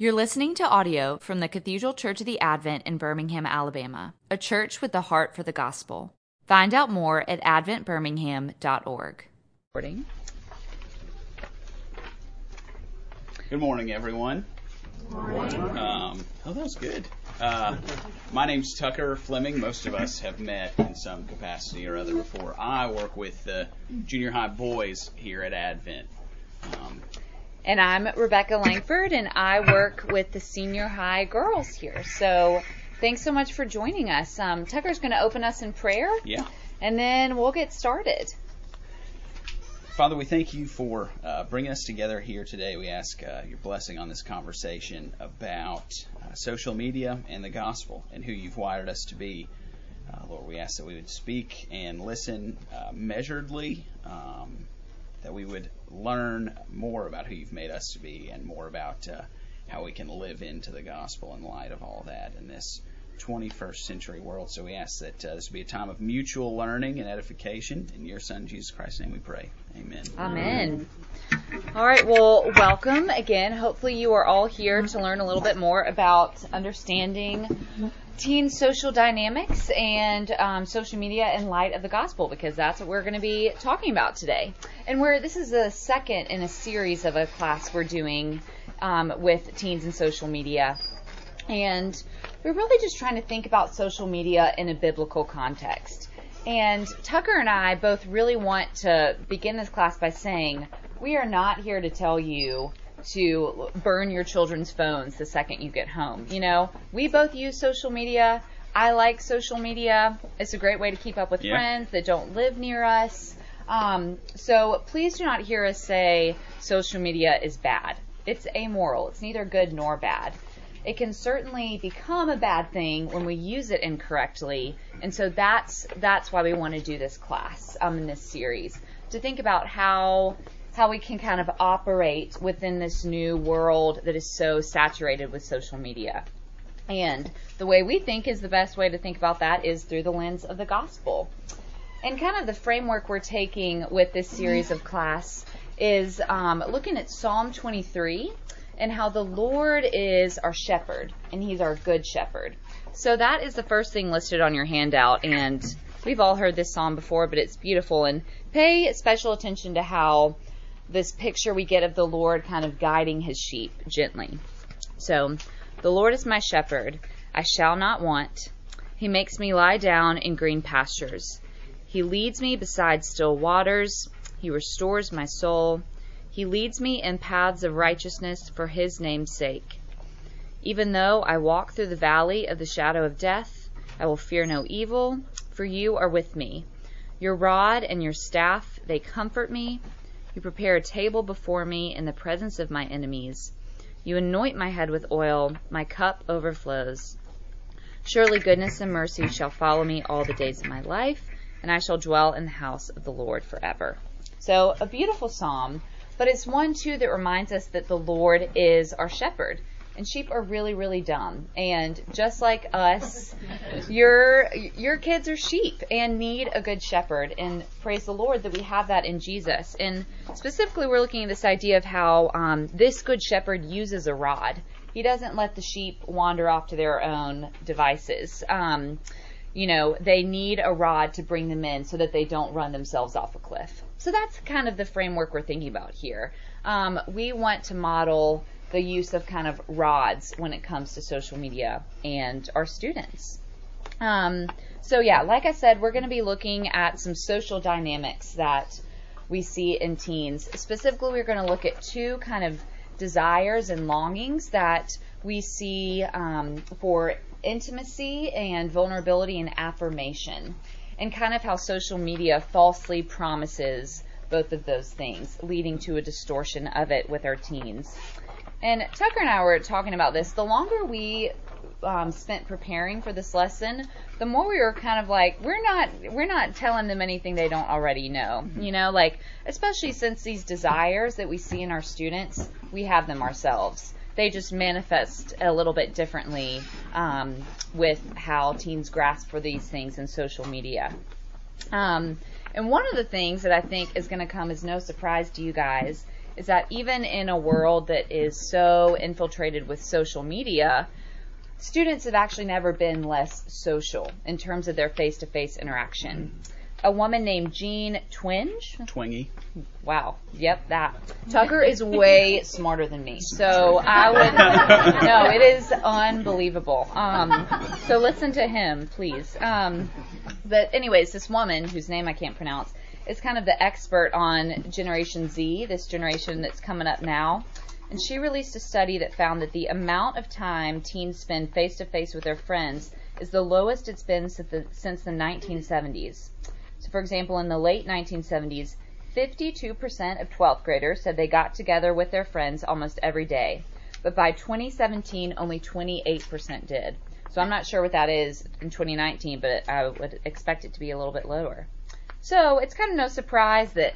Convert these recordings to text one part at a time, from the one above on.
You're listening to audio from the Cathedral Church of the Advent in Birmingham, Alabama, a church with the heart for the gospel. Find out more at adventbirmingham.org. Good morning, everyone. Good morning. Um, oh, that was good. Uh, my name's Tucker Fleming. Most of us have met in some capacity or other before. I work with the junior high boys here at Advent. Um, and I'm Rebecca Langford, and I work with the senior high girls here. So thanks so much for joining us. Um, Tucker's going to open us in prayer. Yeah. And then we'll get started. Father, we thank you for uh, bringing us together here today. We ask uh, your blessing on this conversation about uh, social media and the gospel and who you've wired us to be. Uh, Lord, we ask that we would speak and listen uh, measuredly, um, that we would learn more about who you've made us to be and more about uh, how we can live into the gospel in light of all that in this 21st century world. So we ask that uh, this be a time of mutual learning and edification. In your Son, Jesus Christ's name, we pray. Amen. Amen. All right, well, welcome again. Hopefully, you are all here to learn a little bit more about understanding teen social dynamics and um, social media in light of the gospel because that's what we're going to be talking about today. And we're this is the second in a series of a class we're doing um, with teens and social media, and we're really just trying to think about social media in a biblical context. And Tucker and I both really want to begin this class by saying we are not here to tell you to burn your children's phones the second you get home. You know, we both use social media. I like social media. It's a great way to keep up with Yeah. friends that don't live near us. Um, so please do not hear us say social media is bad. It's amoral. It's neither good nor bad. It can certainly become a bad thing when we use it incorrectly, and so that's that's why we want to do this class um, in this series to think about how how we can kind of operate within this new world that is so saturated with social media. And the way we think is the best way to think about that is through the lens of the gospel. And kind of the framework we're taking with this series of class is um, looking at Psalm 23 and how the Lord is our shepherd and he's our good shepherd. So that is the first thing listed on your handout and we've all heard this psalm before, but it's beautiful and pay special attention to how this picture we get of the Lord kind of guiding his sheep gently. So, the Lord is my shepherd, I shall not want. He makes me lie down in green pastures. He leads me beside still waters. He restores my soul. He leads me in paths of righteousness for his name's sake. Even though I walk through the valley of the shadow of death, I will fear no evil, for you are with me. Your rod and your staff, they comfort me. You prepare a table before me in the presence of my enemies. You anoint my head with oil, my cup overflows. Surely goodness and mercy shall follow me all the days of my life, and I shall dwell in the house of the Lord forever. So, a beautiful psalm, but it's one too that reminds us that the Lord is our shepherd. And sheep are really, really dumb. And just like us, your your kids are sheep and need a good shepherd. And praise the Lord that we have that in Jesus. And specifically, we're looking at this idea of how um, this good shepherd uses a rod. He doesn't let the sheep wander off to their own devices. Um, you know, they need a rod to bring them in so that they don't run themselves off a cliff. So that's kind of the framework we're thinking about here. Um, we want to model the use of kind of rods when it comes to social media and our students. Um, so yeah, like I said, we're going to be looking at some social dynamics that we see in teens. Specifically, we're going to look at two kind of desires and longings that we see um, for intimacy and vulnerability and affirmation, and kind of how social media falsely promises both of those things, leading to a distortion of it with our teens. And Tucker and I were talking about this. The longer we um, spent preparing for this lesson, the more we were kind of like, we're not, we're not telling them anything they don't already know. You know, like especially since these desires that we see in our students, we have them ourselves. They just manifest a little bit differently um, with how teens grasp for these things in social media. Um, and one of the things that I think is going to come as no surprise to you guys is that even in a world that is so infiltrated with social media, students have actually never been less social in terms of their face to face interaction. A woman named Jean Twinge. Twingy. Wow. Yep, that. Tucker is way smarter than me. So I would. No, it is unbelievable. Um, so listen to him, please. Um, but, anyways, this woman, whose name I can't pronounce, is kind of the expert on Generation Z, this generation that's coming up now. And she released a study that found that the amount of time teens spend face to face with their friends is the lowest it's been since the, since the 1970s. So, for example, in the late 1970s, 52% of 12th graders said they got together with their friends almost every day. But by 2017, only 28% did. So I'm not sure what that is in 2019, but I would expect it to be a little bit lower. So it's kind of no surprise that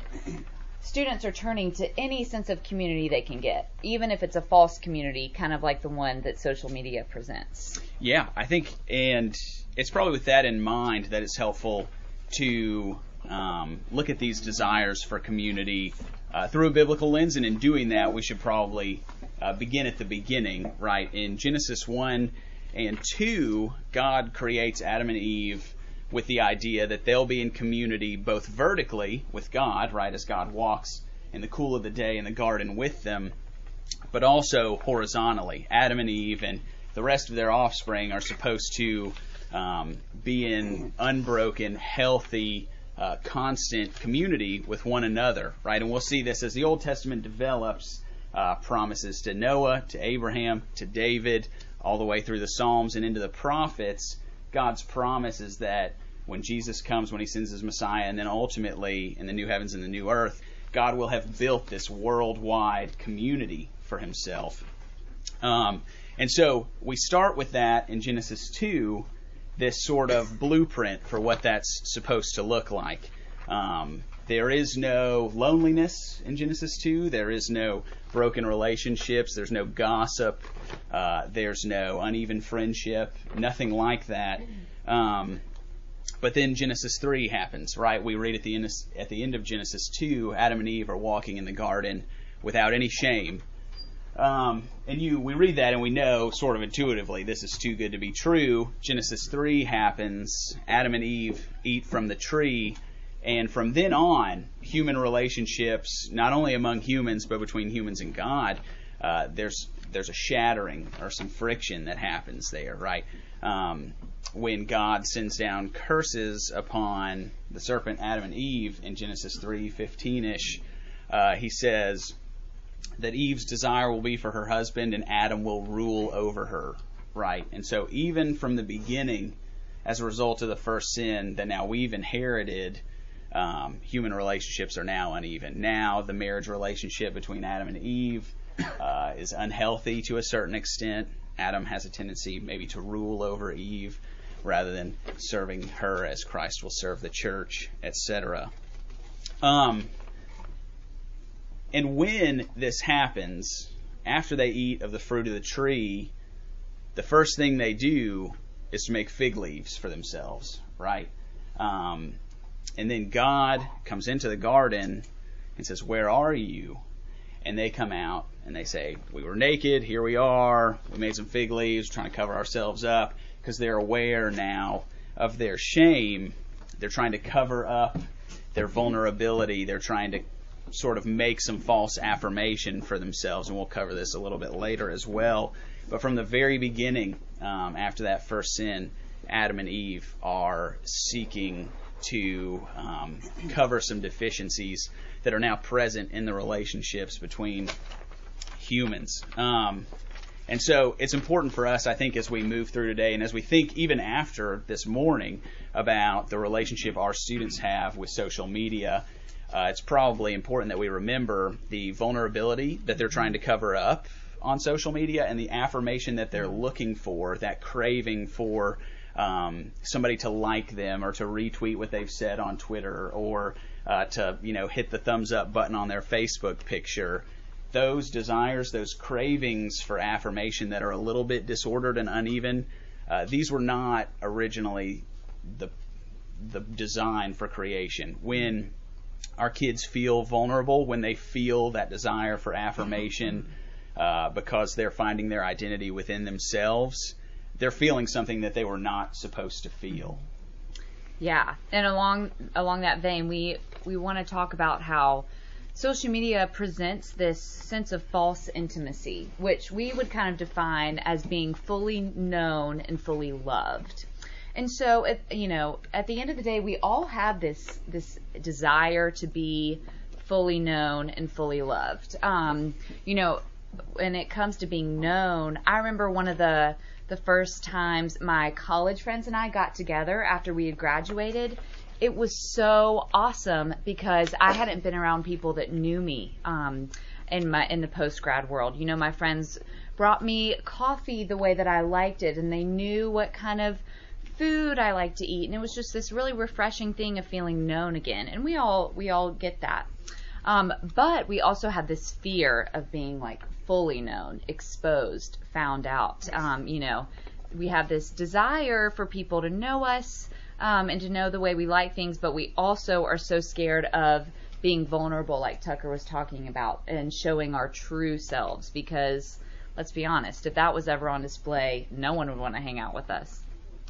students are turning to any sense of community they can get, even if it's a false community, kind of like the one that social media presents. Yeah, I think, and it's probably with that in mind that it's helpful to um, look at these desires for community uh, through a biblical lens, and in doing that, we should probably uh, begin at the beginning, right? In Genesis 1 and 2, God creates Adam and Eve with the idea that they'll be in community both vertically with God, right, as God walks in the cool of the day in the garden with them, but also horizontally. Adam and Eve and the rest of their offspring are supposed to um, be in unbroken, healthy, uh, constant community with one another, right? And we'll see this as the Old Testament develops. Uh, promises to Noah, to Abraham, to David, all the way through the Psalms and into the prophets. God's promise is that when Jesus comes, when he sends his Messiah, and then ultimately in the new heavens and the new earth, God will have built this worldwide community for himself. Um, and so we start with that in Genesis 2, this sort of blueprint for what that's supposed to look like. Um, there is no loneliness in Genesis 2. There is no broken relationships. There's no gossip. Uh, there's no uneven friendship. Nothing like that. Um, but then Genesis 3 happens, right? We read at the end of, at the end of Genesis 2, Adam and Eve are walking in the garden without any shame. Um, and you, we read that and we know sort of intuitively this is too good to be true. Genesis 3 happens. Adam and Eve eat from the tree. And from then on, human relationships, not only among humans, but between humans and God, uh, there's there's a shattering or some friction that happens there, right? Um, when God sends down curses upon the serpent Adam and Eve in Genesis 3:15 ish, uh, he says that Eve's desire will be for her husband and Adam will rule over her, right? And so even from the beginning, as a result of the first sin that now we've inherited, um, human relationships are now uneven. Now the marriage relationship between Adam and Eve uh, is unhealthy to a certain extent. Adam has a tendency maybe to rule over Eve rather than serving her as Christ will serve the church, etc. Um, and when this happens, after they eat of the fruit of the tree, the first thing they do is to make fig leaves for themselves, right? Um, and then God comes into the garden and says, Where are you? And they come out and they say, We were naked, here we are, we made some fig leaves, trying to cover ourselves up because they're aware now of their shame. They're trying to cover up their vulnerability. They're trying to sort of make some false affirmation for themselves, and we'll cover this a little bit later as well. But from the very beginning, um, after that first sin, Adam and Eve are seeking to um, cover some deficiencies that are now present in the relationships between humans. Um, and so it's important for us, I think, as we move through today and as we think even after this morning about the relationship our students have with social media, uh, it's probably important that we remember the vulnerability that they're trying to cover up on social media and the affirmation that they're looking for, that craving for um, somebody to like them or to retweet what they've said on Twitter or uh, to you know hit the thumbs up button on their Facebook picture those desires, those cravings for affirmation that are a little bit disordered and uneven, uh, these were not originally the the design for creation. When our kids feel vulnerable when they feel that desire for affirmation uh, because they're finding their identity within themselves. They're feeling something that they were not supposed to feel. Yeah, and along along that vein, we we want to talk about how social media presents this sense of false intimacy, which we would kind of define as being fully known and fully loved. And so, at, you know, at the end of the day, we all have this this desire to be fully known and fully loved. Um, you know, when it comes to being known, I remember one of the the first times my college friends and I got together after we had graduated. It was so awesome because I hadn't been around people that knew me um, in my in the post grad world. You know, my friends brought me coffee the way that I liked it, and they knew what kind of food I like to eat, and it was just this really refreshing thing of feeling known again. And we all we all get that. Um, but we also have this fear of being like fully known, exposed, found out. Um, you know, we have this desire for people to know us um, and to know the way we like things, but we also are so scared of being vulnerable, like Tucker was talking about, and showing our true selves because let's be honest, if that was ever on display, no one would want to hang out with us.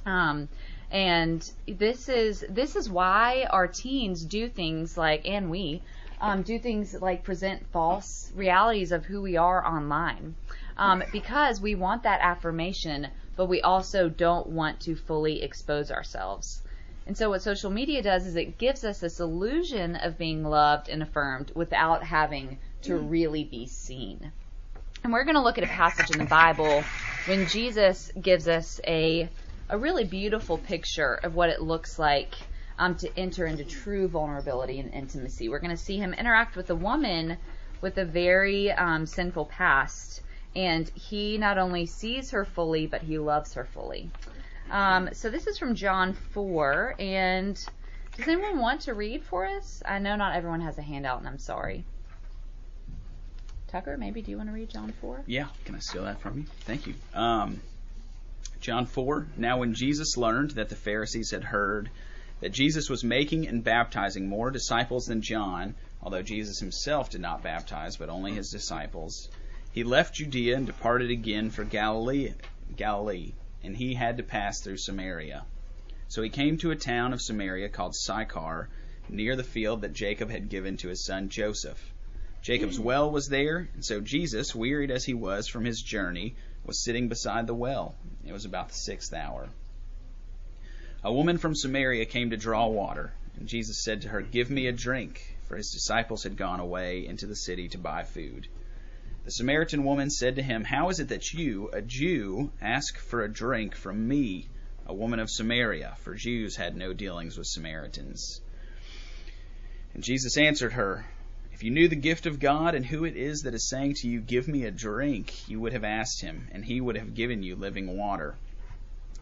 Um, and this is this is why our teens do things like, and we um, do things like present false realities of who we are online, um, because we want that affirmation, but we also don't want to fully expose ourselves. And so what social media does is it gives us this illusion of being loved and affirmed without having to really be seen. And we're going to look at a passage in the Bible when Jesus gives us a a really beautiful picture of what it looks like um, to enter into true vulnerability and intimacy. We're going to see him interact with a woman with a very um, sinful past, and he not only sees her fully, but he loves her fully. Um, so this is from John 4, and does anyone want to read for us? I know not everyone has a handout, and I'm sorry. Tucker, maybe do you want to read John 4? Yeah, can I steal that from you? Thank you. Um, John 4. Now, when Jesus learned that the Pharisees had heard that Jesus was making and baptizing more disciples than John, although Jesus himself did not baptize, but only his disciples, he left Judea and departed again for Galilee, Galilee, and he had to pass through Samaria. So he came to a town of Samaria called Sychar, near the field that Jacob had given to his son Joseph. Jacob's well was there, and so Jesus, wearied as he was from his journey, was sitting beside the well. It was about the sixth hour. A woman from Samaria came to draw water, and Jesus said to her, Give me a drink, for his disciples had gone away into the city to buy food. The Samaritan woman said to him, How is it that you, a Jew, ask for a drink from me, a woman of Samaria? For Jews had no dealings with Samaritans. And Jesus answered her, if you knew the gift of God and who it is that is saying to you, Give me a drink, you would have asked him, and he would have given you living water.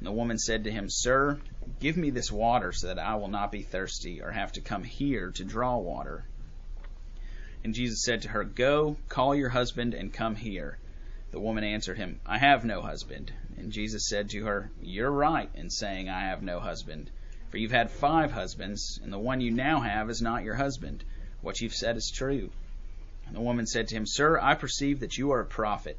And the woman said to him, Sir, give me this water so that I will not be thirsty or have to come here to draw water. And Jesus said to her, Go, call your husband and come here. The woman answered him, I have no husband. And Jesus said to her, You're right in saying, I have no husband. For you've had five husbands, and the one you now have is not your husband. What you've said is true. And the woman said to him, Sir, I perceive that you are a prophet.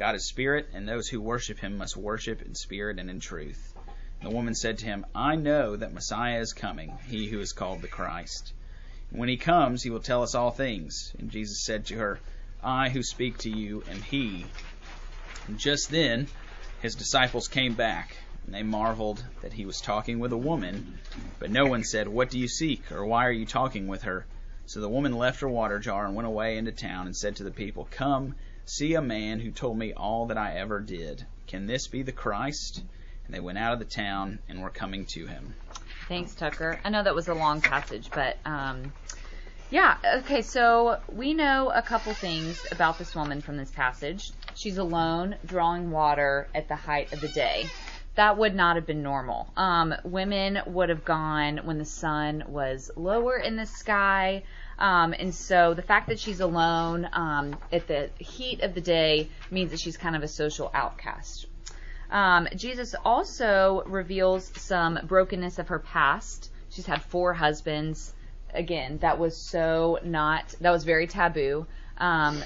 God is spirit, and those who worship him must worship in spirit and in truth. The woman said to him, I know that Messiah is coming, he who is called the Christ. When he comes, he will tell us all things. And Jesus said to her, I who speak to you am he. And just then, his disciples came back, and they marveled that he was talking with a woman. But no one said, What do you seek? or Why are you talking with her? So the woman left her water jar and went away into town and said to the people, Come, see a man who told me all that I ever did. Can this be the Christ? And they went out of the town and were coming to him. Thanks, Tucker. I know that was a long passage, but um, yeah, okay, so we know a couple things about this woman from this passage. She's alone, drawing water at the height of the day. That would not have been normal. Um, women would have gone when the sun was lower in the sky. Um, and so the fact that she's alone um, at the heat of the day means that she's kind of a social outcast. Um, Jesus also reveals some brokenness of her past. She's had four husbands again, that was so not, that was very taboo. Um,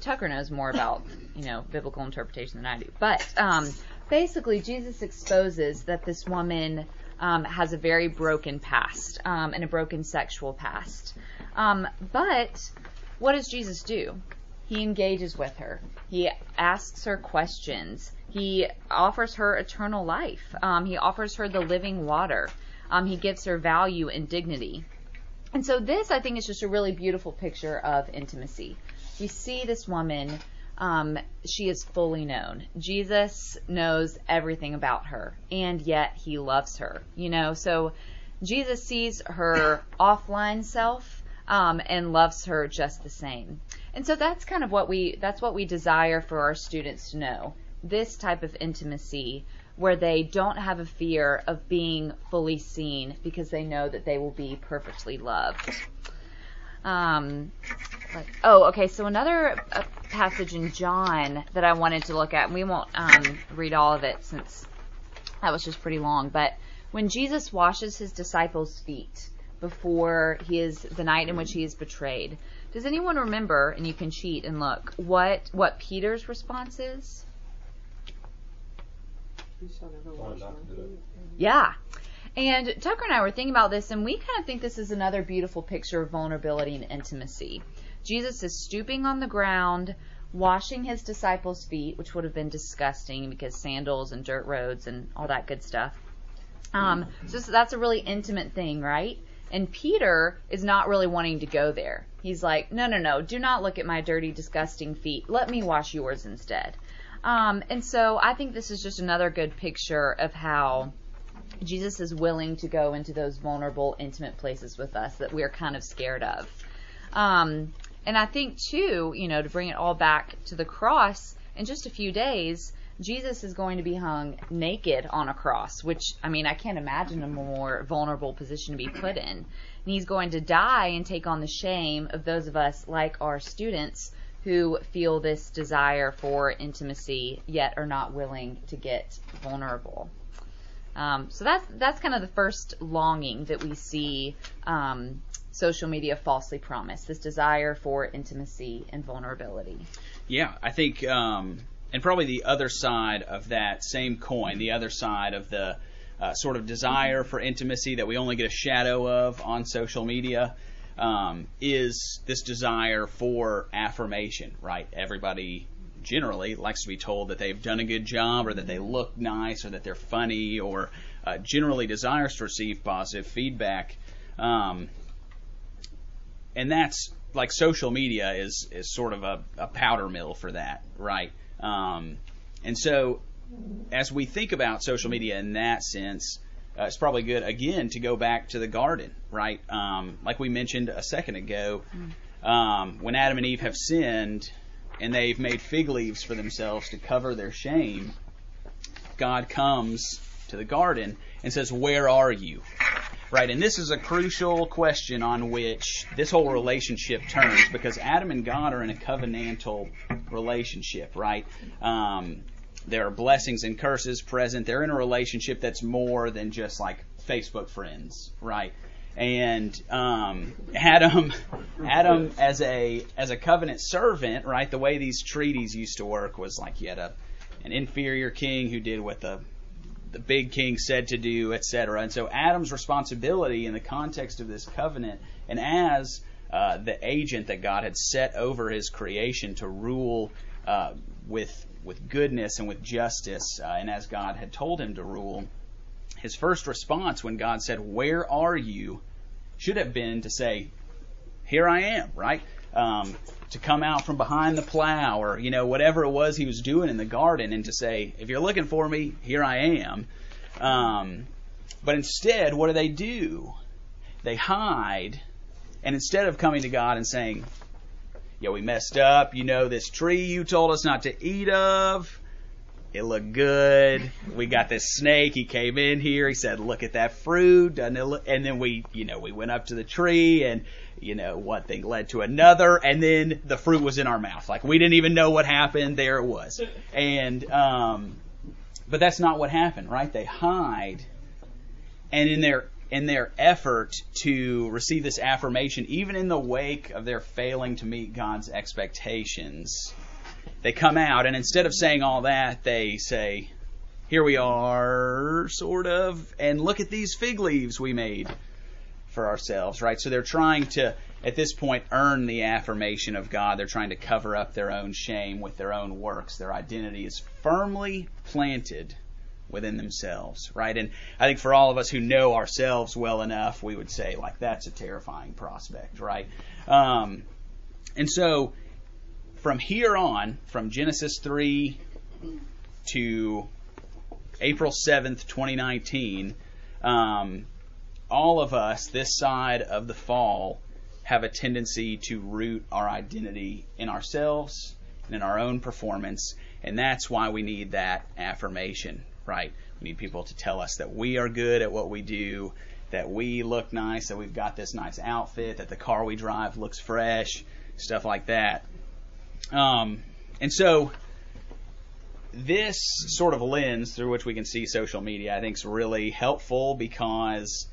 Tucker knows more about, you know, biblical interpretation than I do. But um, basically, Jesus exposes that this woman um, has a very broken past and a broken sexual past. Um, but what does Jesus do? He engages with her. He asks her questions. He offers her eternal life. Um, he offers her the living water. Um, he gives her value and dignity. And so this, I think, is just a really beautiful picture of intimacy. We see this woman, um, she is fully known. Jesus knows everything about her, and yet he loves her. You know, so Jesus sees her offline self um, and loves her just the same. And so that's kind of what we that's what we desire for our students to know. This type of intimacy where they don't have a fear of being fully seen because they know that they will be perfectly loved. Um, but, oh, okay. So another uh, passage in John that I wanted to look at, and we won't um, read all of it since that was just pretty long. But when Jesus washes his disciples' feet before he is the night in which he is betrayed, does anyone remember? And you can cheat and look what what Peter's response is. Yeah. And Tucker and I were thinking about this, and we kind of think this is another beautiful picture of vulnerability and intimacy. Jesus is stooping on the ground, washing his disciples' feet, which would have been disgusting because sandals and dirt roads and all that good stuff. Um, so that's a really intimate thing, right? And Peter is not really wanting to go there. He's like, no, no, no, do not look at my dirty, disgusting feet. Let me wash yours instead. Um, and so I think this is just another good picture of how Jesus is willing to go into those vulnerable, intimate places with us that we're kind of scared of. Um, and I think, too, you know, to bring it all back to the cross, in just a few days, Jesus is going to be hung naked on a cross, which, I mean, I can't imagine a more vulnerable position to be put in. And he's going to die and take on the shame of those of us, like our students, who feel this desire for intimacy yet are not willing to get vulnerable. Um, so that's that's kind of the first longing that we see um, social media falsely promise this desire for intimacy and vulnerability. Yeah, I think, um, and probably the other side of that same coin, the other side of the uh, sort of desire for intimacy that we only get a shadow of on social media um, is this desire for affirmation, right? Everybody generally likes to be told that they've done a good job or that they look nice or that they're funny or uh, generally desires to receive positive feedback. Um, and that's like social media is, is sort of a, a powder mill for that, right? Um, and so as we think about social media in that sense, uh, it's probably good again to go back to the garden, right? Um, like we mentioned a second ago, um, when Adam and Eve have sinned and they've made fig leaves for themselves to cover their shame, God comes to the garden and says, "Where are you?" Right, and this is a crucial question on which this whole relationship turns because Adam and God are in a covenantal relationship, right? Um, there are blessings and curses present. They're in a relationship that's more than just like Facebook friends, right? And um, Adam, Adam as a as a covenant servant, right? The way these treaties used to work was like you had a an inferior king who did what the the big king said to do, etc. And so Adam's responsibility in the context of this covenant, and as uh, the agent that God had set over His creation to rule uh, with with goodness and with justice, uh, and as God had told him to rule, his first response when God said, Where are you? should have been to say, Here I am, right? Um, to come out from behind the plow or, you know, whatever it was he was doing in the garden and to say, If you're looking for me, here I am. Um, but instead, what do they do? They hide, and instead of coming to God and saying, Yeah, we messed up, you know, this tree you told us not to eat of, it looked good. We got this snake. He came in here. He said, "Look at that fruit." And then we, you know, we went up to the tree, and you know, one thing led to another, and then the fruit was in our mouth. Like we didn't even know what happened. There it was. And um, but that's not what happened, right? They hide, and in their in their effort to receive this affirmation, even in the wake of their failing to meet God's expectations, they come out, and instead of saying all that, they say, Here we are, sort of, and look at these fig leaves we made for ourselves, right? So they're trying to, at this point, earn the affirmation of God. They're trying to cover up their own shame with their own works. Their identity is firmly planted within themselves, right? And I think for all of us who know ourselves well enough, we would say, like, that's a terrifying prospect, right? Um, and so from here on, from Genesis 3 to April 7th, 2019, um, all of us this side of the fall have a tendency to root our identity in ourselves and in our own performance, and that's why we need that affirmation, right? We need people to tell us that we are good at what we do, that we look nice, that we've got this nice outfit, that the car we drive looks fresh, stuff like that. Um, and so this sort of lens through which we can see social media, I think, is really helpful because,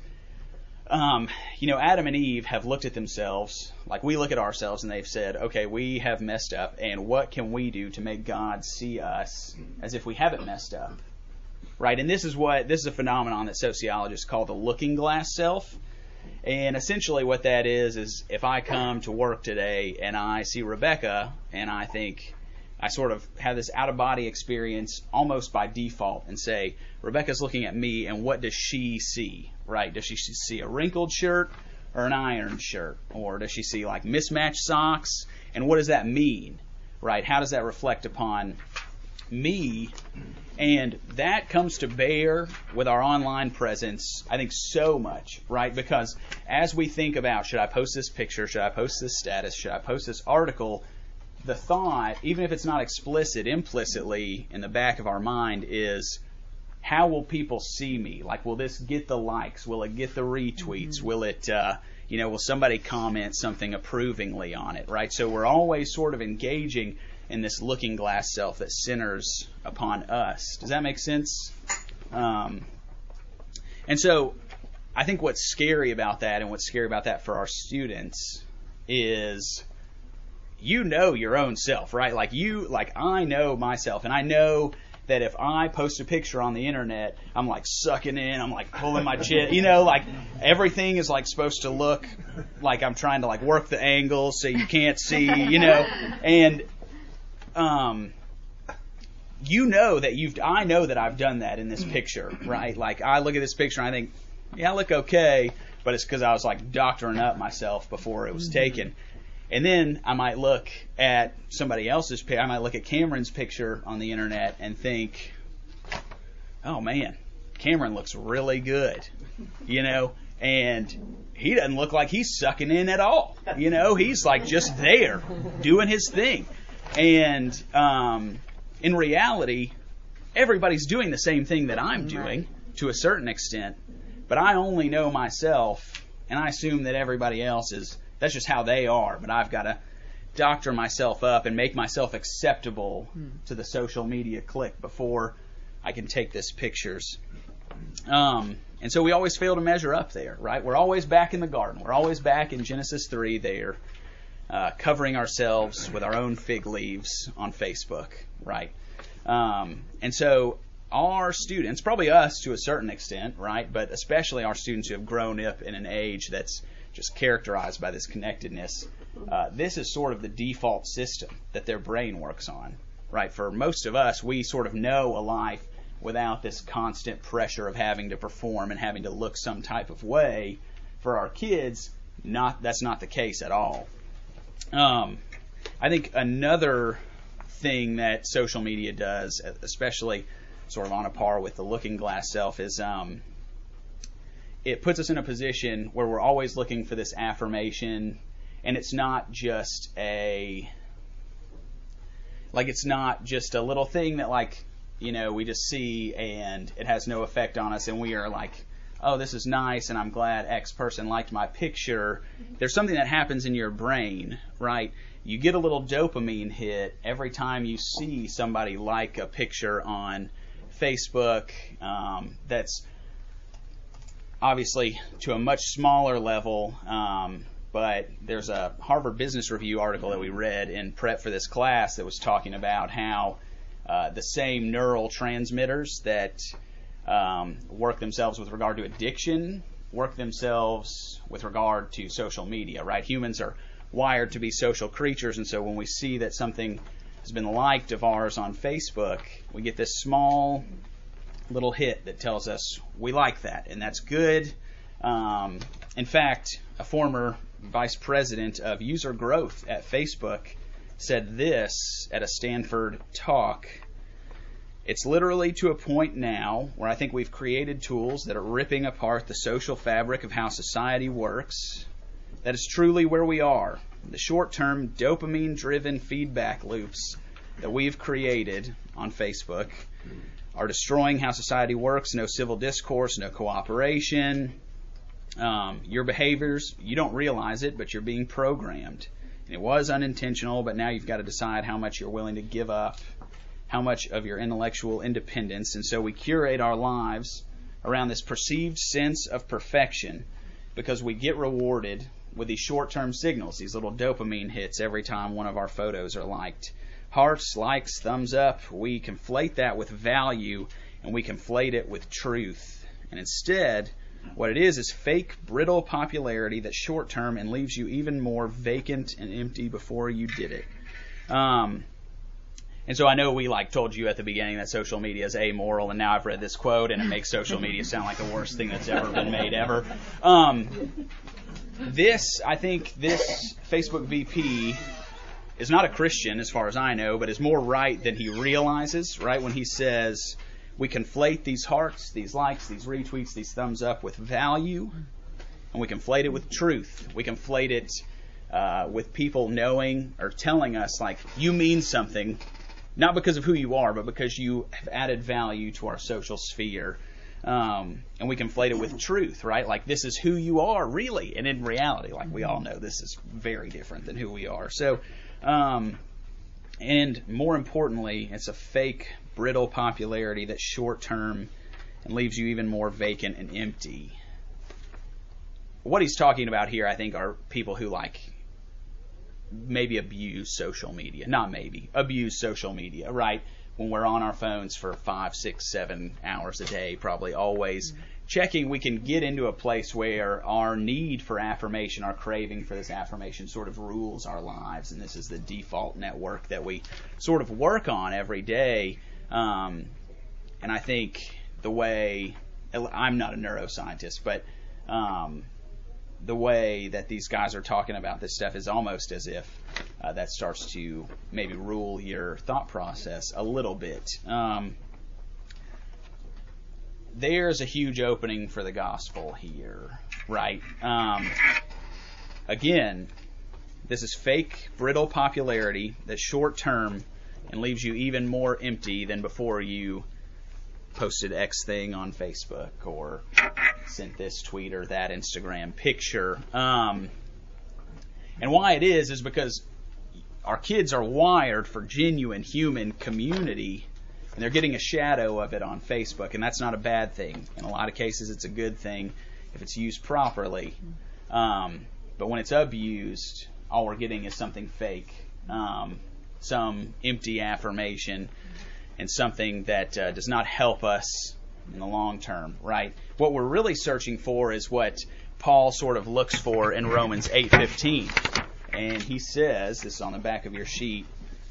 um, you know, Adam and Eve have looked at themselves like we look at ourselves, and they've said, "Okay, we have messed up, and what can we do to make God see us as if we haven't messed up?" Right? And this is what this is a phenomenon that sociologists call the looking glass self. And essentially, what that is is if I come to work today and I see Rebecca and I think I sort of have this out of body experience almost by default and say, Rebecca's looking at me and what does she see? Right? Does she see a wrinkled shirt or an iron shirt? Or does she see like mismatched socks? And what does that mean? Right? How does that reflect upon me and that comes to bear with our online presence, I think, so much, right? Because as we think about should I post this picture, should I post this status, should I post this article, the thought, even if it's not explicit, implicitly in the back of our mind is how will people see me? Like, will this get the likes? Will it get the retweets? Mm-hmm. Will it, uh, you know, will somebody comment something approvingly on it, right? So we're always sort of engaging in this looking glass self that centers upon us. Does that make sense? Um, and so I think what's scary about that and what's scary about that for our students is you know your own self, right? Like you, like I know myself and I know that if I post a picture on the internet, I'm like sucking in, I'm like pulling my chin, you know, like everything is like supposed to look like I'm trying to like work the angles so you can't see, you know, and um, you know that you've, I know that I've done that in this picture, right? Like I look at this picture and I think, yeah, I look okay, but it's because I was like doctoring up myself before it was mm-hmm. taken. And then I might look at somebody else's picture. I might look at Cameron's picture on the internet and think, oh man, Cameron looks really good, you know, and he doesn't look like he's sucking in at all. You know, he's like just there doing his thing. And um, in reality, everybody's doing the same thing that I'm doing to a certain extent, but I only know myself, and I assume that everybody else is. That's just how they are. But I've got to doctor myself up and make myself acceptable hmm. to the social media clique before I can take this pictures. Um, and so we always fail to measure up there, right? We're always back in the garden. We're always back in Genesis 3 there uh, covering ourselves with our own fig leaves on Facebook, right? Um, and so our students, probably us to a certain extent, right, but especially our students who have grown up in an age that's just characterized by this connectedness, uh, this is sort of the default system that their brain works on, right? For most of us, we sort of know a life without this constant pressure of having to perform and having to look some type of way. For our kids, not that's not the case at all. Um, I think another thing that social media does, especially sort of on a par with the looking glass self, is um, it puts us in a position where we're always looking for this affirmation, and it's not just a like it's not just a little thing that like you know we just see and it has no effect on us, and we are like oh, this is nice and I'm glad X person liked my picture. There's something that happens in your brain, right? You get a little dopamine hit every time you see somebody like a picture on Facebook um, that's obviously to a much smaller level. Um, but there's a Harvard Business Review article that we read in prep for this class that was talking about how uh, the same neural transmitters that um, work themselves with regard to addiction, work themselves with regard to social media, right? Humans are wired to be social creatures, and so when we see that something has been liked of ours on Facebook, we get this small little hit that tells us we like that, and that's good. Um, in fact, a former vice president of user growth at Facebook said this at a Stanford talk it's literally to a point now where I think we've created tools that are ripping apart the social fabric of how society works. That is truly where we are. The short term, dopamine driven feedback loops that we've created on Facebook are destroying how society works. No civil discourse, no cooperation. Um, your behaviors, you don't realize it, but you're being programmed. And it was unintentional, but now you've got to decide how much you're willing to give up how much of your intellectual independence. And so we curate our lives around this perceived sense of perfection because we get rewarded with these short term signals, these little dopamine hits every time one of our photos are liked. Hearts, likes, thumbs up, we conflate that with value and we conflate it with truth. And instead, what it is is fake, brittle popularity that's short term and leaves you even more vacant and empty before you did it. Um, and so I know we like told you at the beginning that social media is amoral, and now I've read this quote, and it makes social media sound like the worst thing that's ever been made ever. Um, this, I think, this Facebook VP is not a Christian as far as I know, but is more right than he realizes. Right when he says we conflate these hearts, these likes, these retweets, these thumbs up with value, and we conflate it with truth. We conflate it. Uh, with people knowing or telling us like you mean something not because of who you are, but because you have added value to our social sphere. Um, and we conflate it with truth, right? Like this is who you are, really. And in reality, like we all know, this is very different than who we are. So, um, and more importantly, it's a fake, brittle popularity that's short term and leaves you even more vacant and empty. What he's talking about here, I think, are people who like maybe abuse social media. Not maybe, abuse social media, right? When we're on our phones for five, six, seven hours a day, probably always mm-hmm. checking, we can get into a place where our need for affirmation, our craving for this affirmation sort of rules our lives. And this is the default network that we sort of work on every day. Um, and I think the way, I'm not a neuroscientist, but um, the way that these guys are talking about this stuff is almost as if uh, that starts to maybe rule your thought process a little bit. Um, there's a huge opening for the gospel here, right? Um, again, this is fake, brittle popularity that's short term and leaves you even more empty than before you posted X thing on Facebook or sent this tweet or that Instagram picture. Um, and why it is is because our kids are wired for genuine human community, and they're getting a shadow of it on Facebook, and that's not a bad thing. In a lot of cases, it's a good thing if it's used properly. Um, but when it's abused, all we're getting is something fake, um, some empty affirmation and something that uh, does not help us in the long term, right? What we're really searching for is what Paul sort of looks for in Romans 8:15. And he says, this is on the back of your sheet,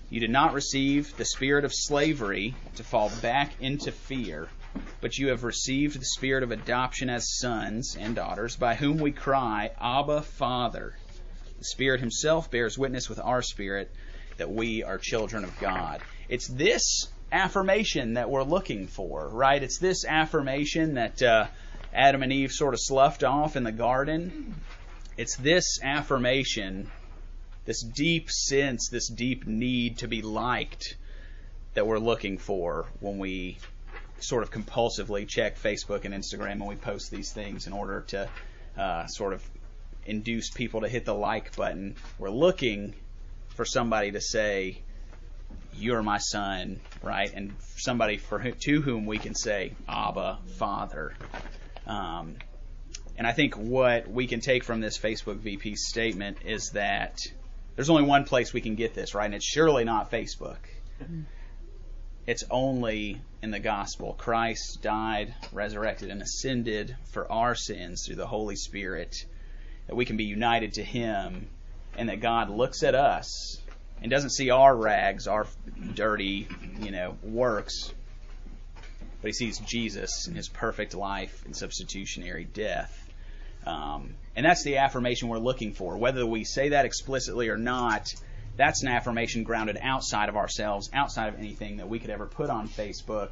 You did not receive the spirit of slavery to fall back into fear, but you have received the spirit of adoption as sons and daughters, by whom we cry, Abba, Father. The Spirit Himself bears witness with our spirit that we are children of God. It's this affirmation that we're looking for, right? It's this affirmation that uh, Adam and Eve sort of sloughed off in the garden. It's this affirmation this deep sense, this deep need to be liked that we're looking for when we sort of compulsively check Facebook and Instagram and we post these things in order to uh, sort of induce people to hit the like button. We're looking for somebody to say, "You're my son," right? And somebody for to whom we can say, "Abba, Father." Um, and I think what we can take from this Facebook VP statement is that there's only one place we can get this, right? And it's surely not Facebook. It's only in the gospel. Christ died, resurrected, and ascended for our sins through the Holy Spirit, that we can be united to Him, and that God looks at us and doesn't see our rags, our dirty, you know, works, but He sees Jesus and His perfect life and substitutionary death. Um, and that's the affirmation we're looking for. Whether we say that explicitly or not, that's an affirmation grounded outside of ourselves, outside of anything that we could ever put on Facebook.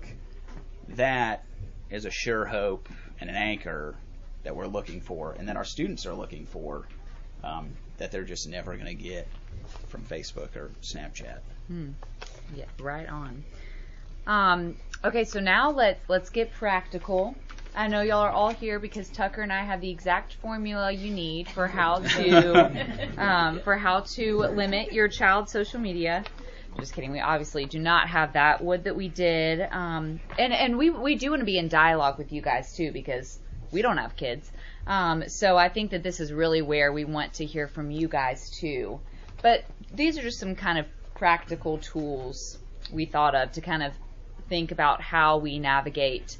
That is a sure hope and an anchor that we're looking for, and that our students are looking for, um, that they're just never going to get from Facebook or Snapchat. Hmm. Yeah, right on. Um, okay, so now let's let's get practical. I know y'all are all here because Tucker and I have the exact formula you need for how to um, for how to limit your child's social media. Just kidding. We obviously do not have that. Would that we did. Um, and and we we do want to be in dialogue with you guys too because we don't have kids. Um, so I think that this is really where we want to hear from you guys too. But these are just some kind of practical tools we thought of to kind of think about how we navigate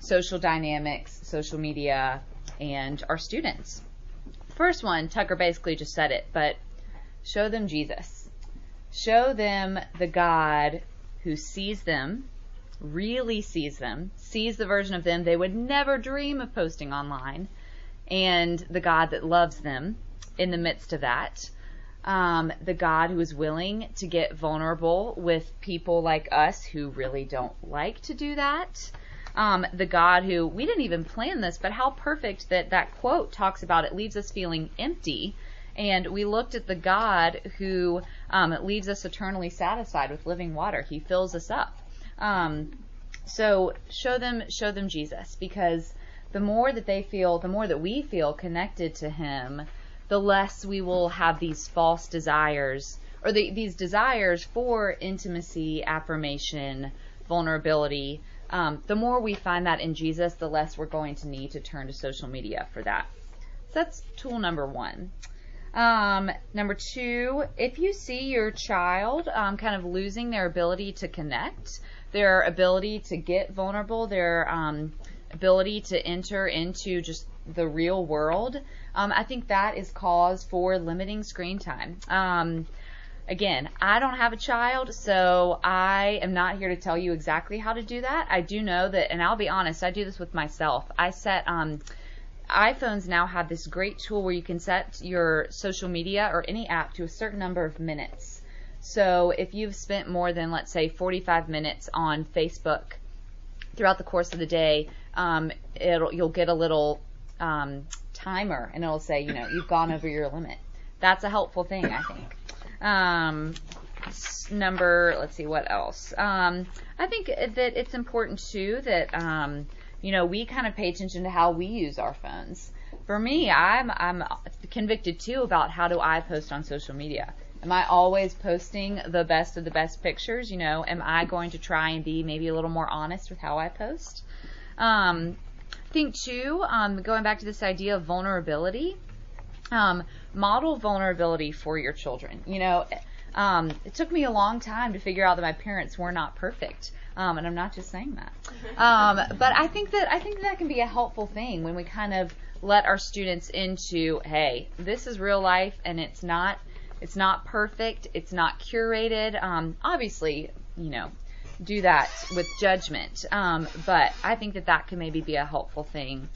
social dynamics, social media, and our students. First one, Tucker basically just said it, but show them Jesus. Show them the God who sees them, really sees them, sees the version of them they would never dream of posting online, and the God that loves them in the midst of that. Um, the God who is willing to get vulnerable with people like us who really don't like to do that um, the God who we didn't even plan this, but how perfect that that quote talks about it leaves us feeling empty. And we looked at the God who um, leaves us eternally satisfied with living water. He fills us up. Um, so show them, show them Jesus, because the more that they feel, the more that we feel connected to Him, the less we will have these false desires or the, these desires for intimacy, affirmation, vulnerability um, the more we find that in Jesus, the less we're going to need to turn to social media for that. So that's tool number one. Um, number two, if you see your child um, kind of losing their ability to connect, their ability to get vulnerable, their um, ability to enter into just the real world, um, I think that is cause for limiting screen time. Um, Again, I don't have a child, so I am not here to tell you exactly how to do that. I do know that, and I'll be honest, I do this with myself. I set, um, iPhones now have this great tool where you can set your social media or any app to a certain number of minutes. So if you've spent more than, let's say, 45 minutes on Facebook throughout the course of the day, um, you'll get a little um, timer and it'll say, you know, you've gone over your limit. That's a helpful thing, I think. Um, number, let's see, what else? Um, I think that it's important too that, um, you know, we kind of pay attention to how we use our phones. For me, I'm, I'm convicted too about how do I post on social media. Am I always posting the best of the best pictures? You know, am I going to try and be maybe a little more honest with how I post? Um, think too, um, going back to this idea of vulnerability, um, model vulnerability for your children. You know, um, it took me a long time to figure out that my parents were not perfect. Um, and I'm not just saying that. Um, but I think that I think that can be a helpful thing when we kind of let our students into, hey, this is real life, and it's not It's not perfect. It's not curated. Um, obviously, you know, do that with judgment. Um, but I think that that can maybe be a helpful thing.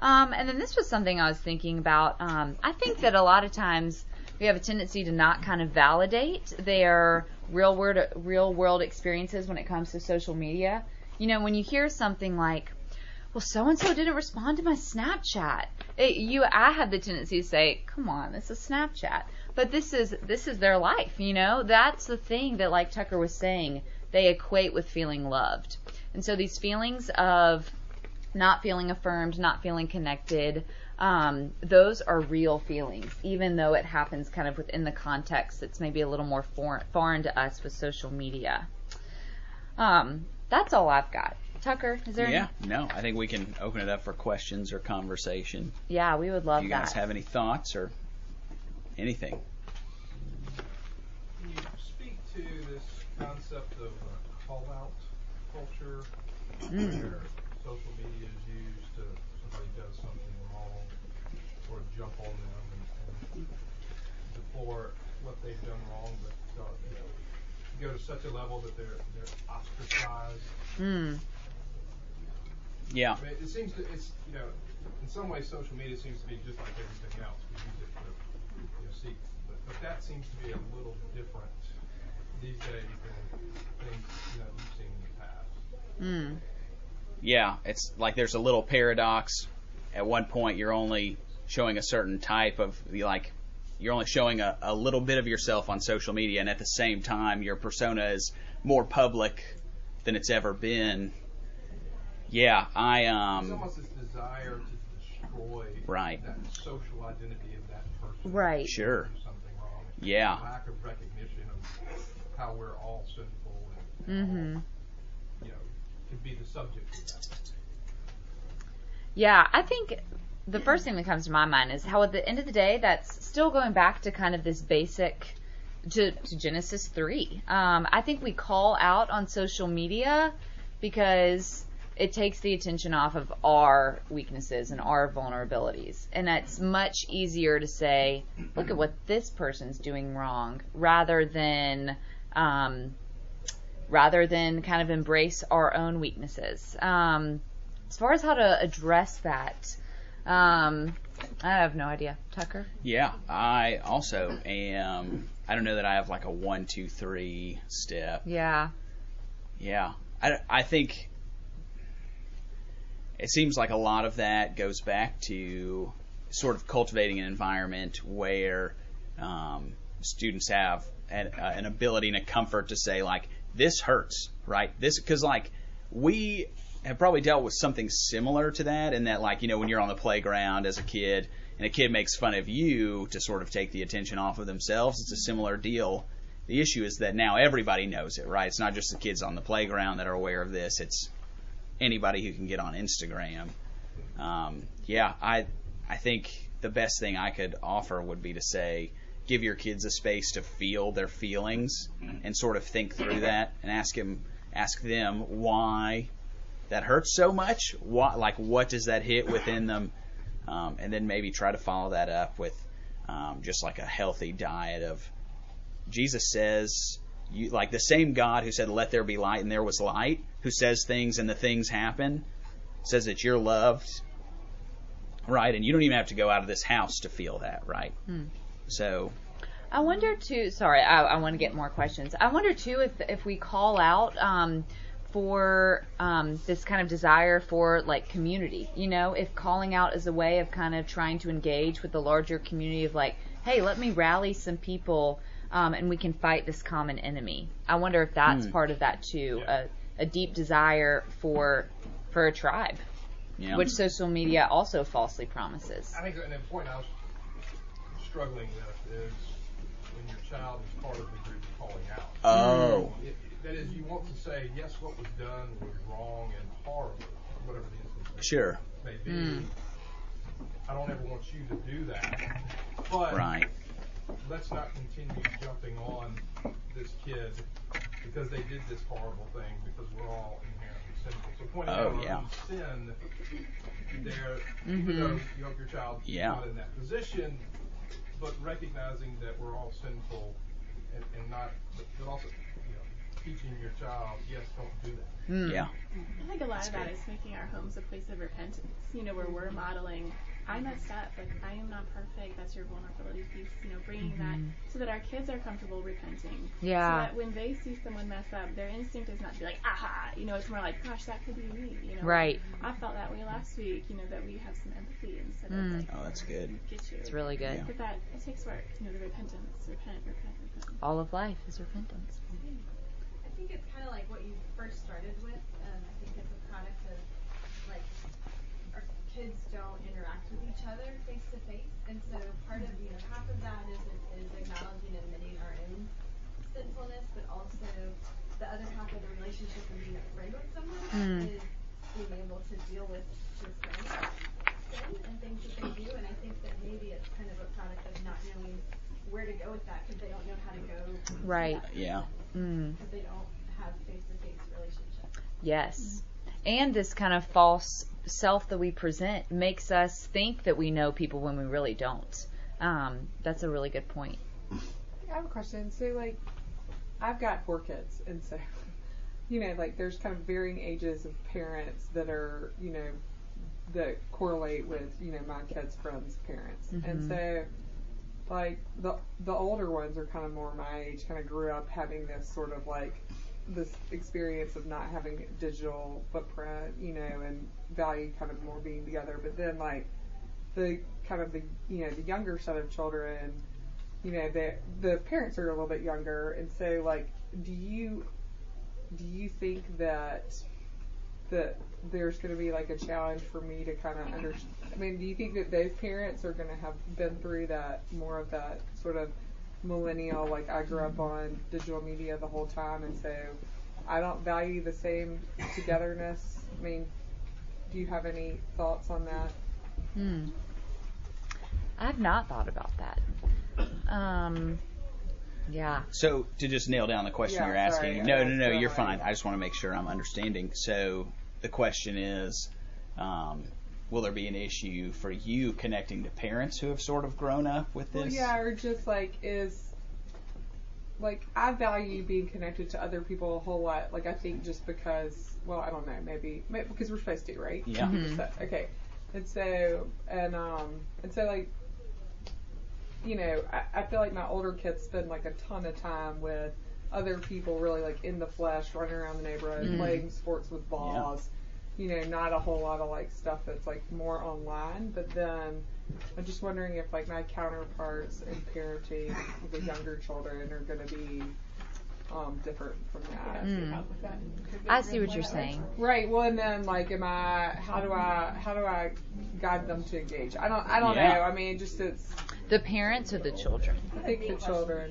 Um, and then this was something I was thinking about. Um, I think that a lot of times we have a tendency to not kind of validate their real world real world experiences when it comes to social media. You know, when you hear something like, "Well, so and so didn't respond to my Snapchat," it, you I have the tendency to say, "Come on, this is Snapchat." But this is this is their life, you know. That's the thing that, like Tucker was saying, they equate with feeling loved. And so these feelings of not feeling affirmed, not feeling connected, um, those are real feelings, even though it happens kind of within the context that's maybe a little more foreign, foreign to us with social media. Um, that's all I've got. Tucker, is there? Yeah, no, I think we can open it up for questions or conversation. Yeah, we would love Do you that. guys have any thoughts or anything? Can you speak to this concept of call out culture where social media is used to somebody does something wrong or jump on them and, and deplore what they've done wrong, but uh, you know, go to such a level that they're they're ostracized. Mm. Yeah, I mean, it seems to it's you know in some ways social media seems to be just like everything else. We use it to you know, seek, but, but that seems to be a little different these days than things you know you've seen in the past. Mm. yeah, it's like there's a little paradox. At one point, you're only showing a certain type of like you're only showing a, a little bit of yourself on social media, and at the same time, your persona is more public than it's ever been. Yeah, I It's um almost this desire to destroy Right. that social identity of that person. Right. Sure. Something wrong. Yeah. Lack of recognition of how we're all sinful and Mm-hmm. you know can be the subject of that. Yeah, I think the first thing that comes to my mind is how at the end of the day, that's still going back to kind of this basic to, to Genesis three. Um, I think we call out on social media because it takes the attention off of our weaknesses and our vulnerabilities, and it's much easier to say, "Look at what this person's doing wrong," rather than um, rather than kind of embrace our own weaknesses. Um, as far as how to address that, um, I have no idea. Tucker? yeah. I also am. I don't know that I have like a one, two, three step. Yeah. Yeah, I, I think it seems like a lot of that goes back to sort of cultivating an environment where um, students have an, uh, an ability and a comfort to say like this hurts, right? This because like we have probably dealt with something similar to that in that like you know when you're on the playground as a kid and a kid makes fun of you to sort of take the attention off of themselves, it's a similar deal. The issue is that now everybody knows it, right? It's not just the kids on the playground that are aware of this. It's anybody who can get on Instagram. Um, yeah, I I think the best thing I could offer would be to say give your kids a space to feel their feelings and sort of think through that and ask him ask them why that hurts so much. What like what does that hit within them? Um, and then maybe try to follow that up with um, just like a healthy diet of Jesus says, you, like the same God who said, "Let there be light," and there was light, who says things and the things happen, says that you're loved, right? And you don't even have to go out of this house to feel that, right? Hmm. So, I wonder too. Sorry, I, I want to get more questions. I wonder too if if we call out um, for um, this kind of desire for like community. You know, if calling out is a way of kind of trying to engage with the larger community of like, hey, let me rally some people. Um, and we can fight this common enemy. I wonder if that's Hmm. part of that too, Yeah. a, a deep desire for for a tribe, yeah, which social media also falsely promises. I think an important I was struggling with is when your child is part of the group calling out. oh, It, that is, you want to say, yes, what was done was wrong and horrible, whatever the instance may, sure, may be. Mm. I don't ever want you to do that. But right, let's not continue jumping on this kid because they did this horrible thing because we're all inherently sinful. So pointing Oh, out our yeah. sin there, mm-hmm. even though you hope your child Yeah. is not in that position, but recognizing that we're all sinful and, and not, but, but also, you know, teaching your child, yes, don't do that. Mm. Yeah. I think a lot That's of that great. is making our homes a place of repentance. You know, where we're modeling, I messed up, like I am not perfect. That's your vulnerability piece. You know, bringing that so that our kids are comfortable repenting. Yeah. So that when they see someone mess up, their instinct is not to be like, aha. You know, it's more like, gosh, that could be me. You know. Right. I felt that way last week. You know, that we have some empathy instead Mm. of like, Oh, that's good. get you. It's really good. Yeah. But that it takes work. You know, the repentance, repent, repent, repent. All of life is repentance. I think it's kind of like what you first started with. Um, I think it's a product of like our kids don't interact with each other face to face, and so part of you know half of that is is acknowledging and admitting our own sinfulness, but also the other half of the relationship and being a friend with someone Mm. is being able to deal with your friends' sin and things that they do. And I think that maybe it's kind of a product of not knowing where to go with that because they don't know how to go Right. Yeah. Mm. because they don't have face-to-face relationships. Yes. And this kind of false self that we present makes us think that we know people when we really don't. Um, that's a really good point. I have a question. So, like, I've got four kids, and so, you know, like, there's kind of varying ages of parents that are, you know, that correlate with, you know, my kids' friends' parents. And Mhm. so, like, the the older ones are kind of more my age, kind of grew up having this sort of like this experience of not having digital footprint, you know, and value kind of more being together. But then, like, the kind of the you know the younger set of children you know the the parents are a little bit younger and so like do you do you think that that there's going to be like a challenge for me to kind of understand i mean do you think that those parents are going to have been through that more of that sort of millennial like i grew up on digital media the whole time and so i don't value the same togetherness i mean do you have any thoughts on that Hmm. I've not thought about that. Um, yeah. So to just nail down the question Yeah, you're asking, sorry, no, I no, no, you're fine. I just want to make sure I'm understanding. So the question is, um, will there be an issue for you connecting to parents who have sort of grown up with this? Well, yeah, or just like is like I value being connected to other people a whole lot. Like I think just because, well, I don't know, maybe, maybe because we're supposed to, right? Yeah. Mhm. Okay, and so and um and so like you know I, I feel like my older kids spend like a ton of time with other people really like in the flesh running around the neighborhood Mm. playing sports with balls you know not a whole lot of like stuff that's like more online but then i'm just wondering if like my counterparts in parenting the younger children are going to be um, different from that Mm. I see what you're saying. Right. Well, and then like, am I? How do I? How do I guide them to engage? I don't. I don't Yeah. know. I mean, just it's. The parents or the children? I think the children.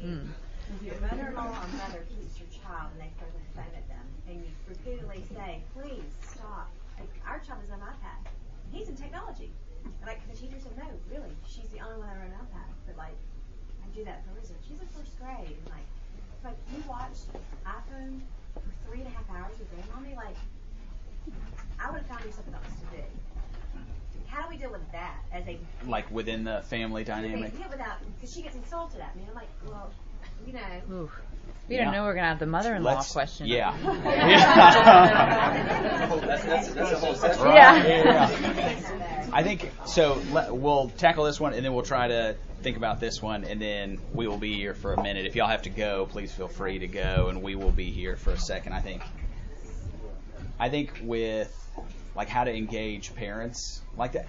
Mm. Your mother-in-law or mother keeps your child and they throw the phone at them, and you repeatedly say, please stop. Like, our child is on iPad. He's in technology. And, like, the teacher said, no, really, she's the only one that on an iPad. But, like, I do that for Rizzo. She's in first grade. And, like, it's like, you watched iPhone for three and a half hours with grandmommy? Like, I would have found you something else to do. How do we deal with that as a Like within the family dynamic. yeah, without because she gets insulted at me. I'm like, well, you know. Ooh. We Yeah. don't know we're gonna have the mother-in-law Let's- question. Yeah. That's, that's, that's a whole section. Yeah. yeah. I think so. Let, we'll tackle this one, and then we'll try to think about this one, and then we will be here for a minute. If y'all have to go, please feel free to go, and we will be here for a second. I think. I think with like how to engage parents like that.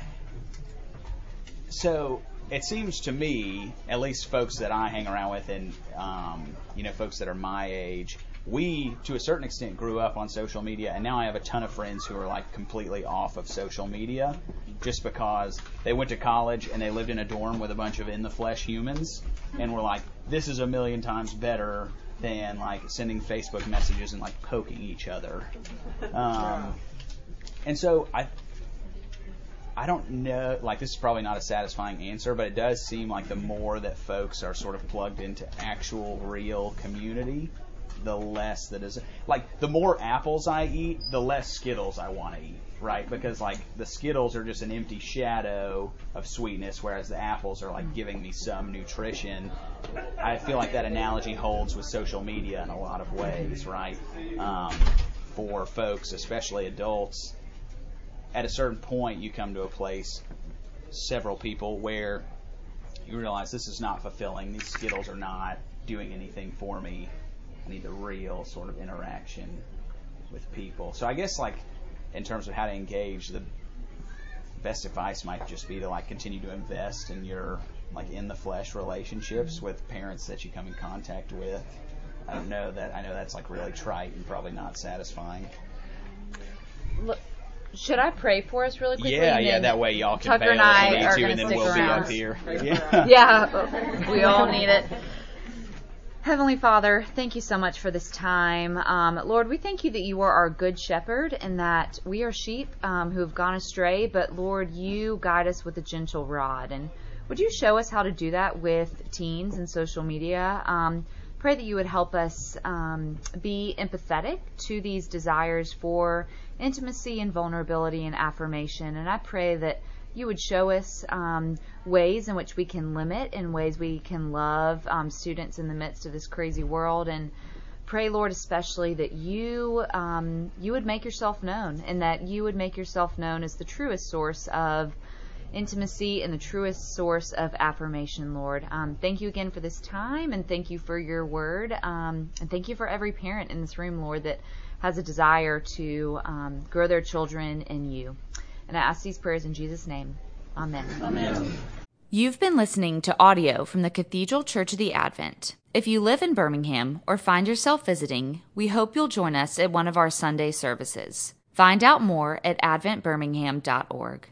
So it seems to me, at least folks that I hang around with, and um, you know, folks that are my age, we to a certain extent grew up on social media, and now I have a ton of friends who are like completely off of social media, just because they went to college and they lived in a dorm with a bunch of in the flesh humans, and were like, this is a million times better than like sending Facebook messages and like poking each other. Um, and so I I don't know, like this is probably not a satisfying answer, but it does seem like the more that folks are sort of plugged into actual real community, the less that is like the more apples I eat, the less Skittles I want to eat, right? Because like the Skittles are just an empty shadow of sweetness, whereas the apples are like giving me some nutrition. I feel like that analogy holds with social media in a lot of ways, right? Um, for folks, especially adults, at a certain point, you come to a place, several people, where you realize this is not fulfilling. These Skittles are not doing anything for me. I need the real sort of interaction with people. So I guess like in terms of how to engage, the best advice might just be to like continue to invest in your like in the flesh relationships with parents that you come in contact with. I don't know that I know that's like really trite and probably not satisfying. Look, should I pray for us really quickly? Yeah, yeah. That way y'all can Tucker bail and I if you are need to, gonna and then stick we'll be around. up here. Yeah. Yeah, we all need it. Heavenly Father, thank you so much for this time. Um, Lord, we thank you that you are our good shepherd and that we are sheep um, who have gone astray, but Lord, you guide us with a gentle rod. And would you show us how to do that with teens and social media? Um, pray that you would help us um, be empathetic to these desires for intimacy and vulnerability and affirmation. And I pray that you would show us um, ways in which we can limit and ways we can love um, students in the midst of this crazy world. And pray lord especially that you um, you would make yourself known and that you would make yourself known as the truest source of intimacy and the truest source of affirmation lord. Um, thank you again for this time and thank you for your word. Um, and thank you for every parent in this room lord that has a desire to um, grow their children in you and I ask these prayers in Jesus' name. Amen. Amen. You've been listening to audio from the Cathedral Church of the Advent. If you live in Birmingham or find yourself visiting, we hope you'll join us at one of our Sunday services. Find out more at adventbirmingham.org.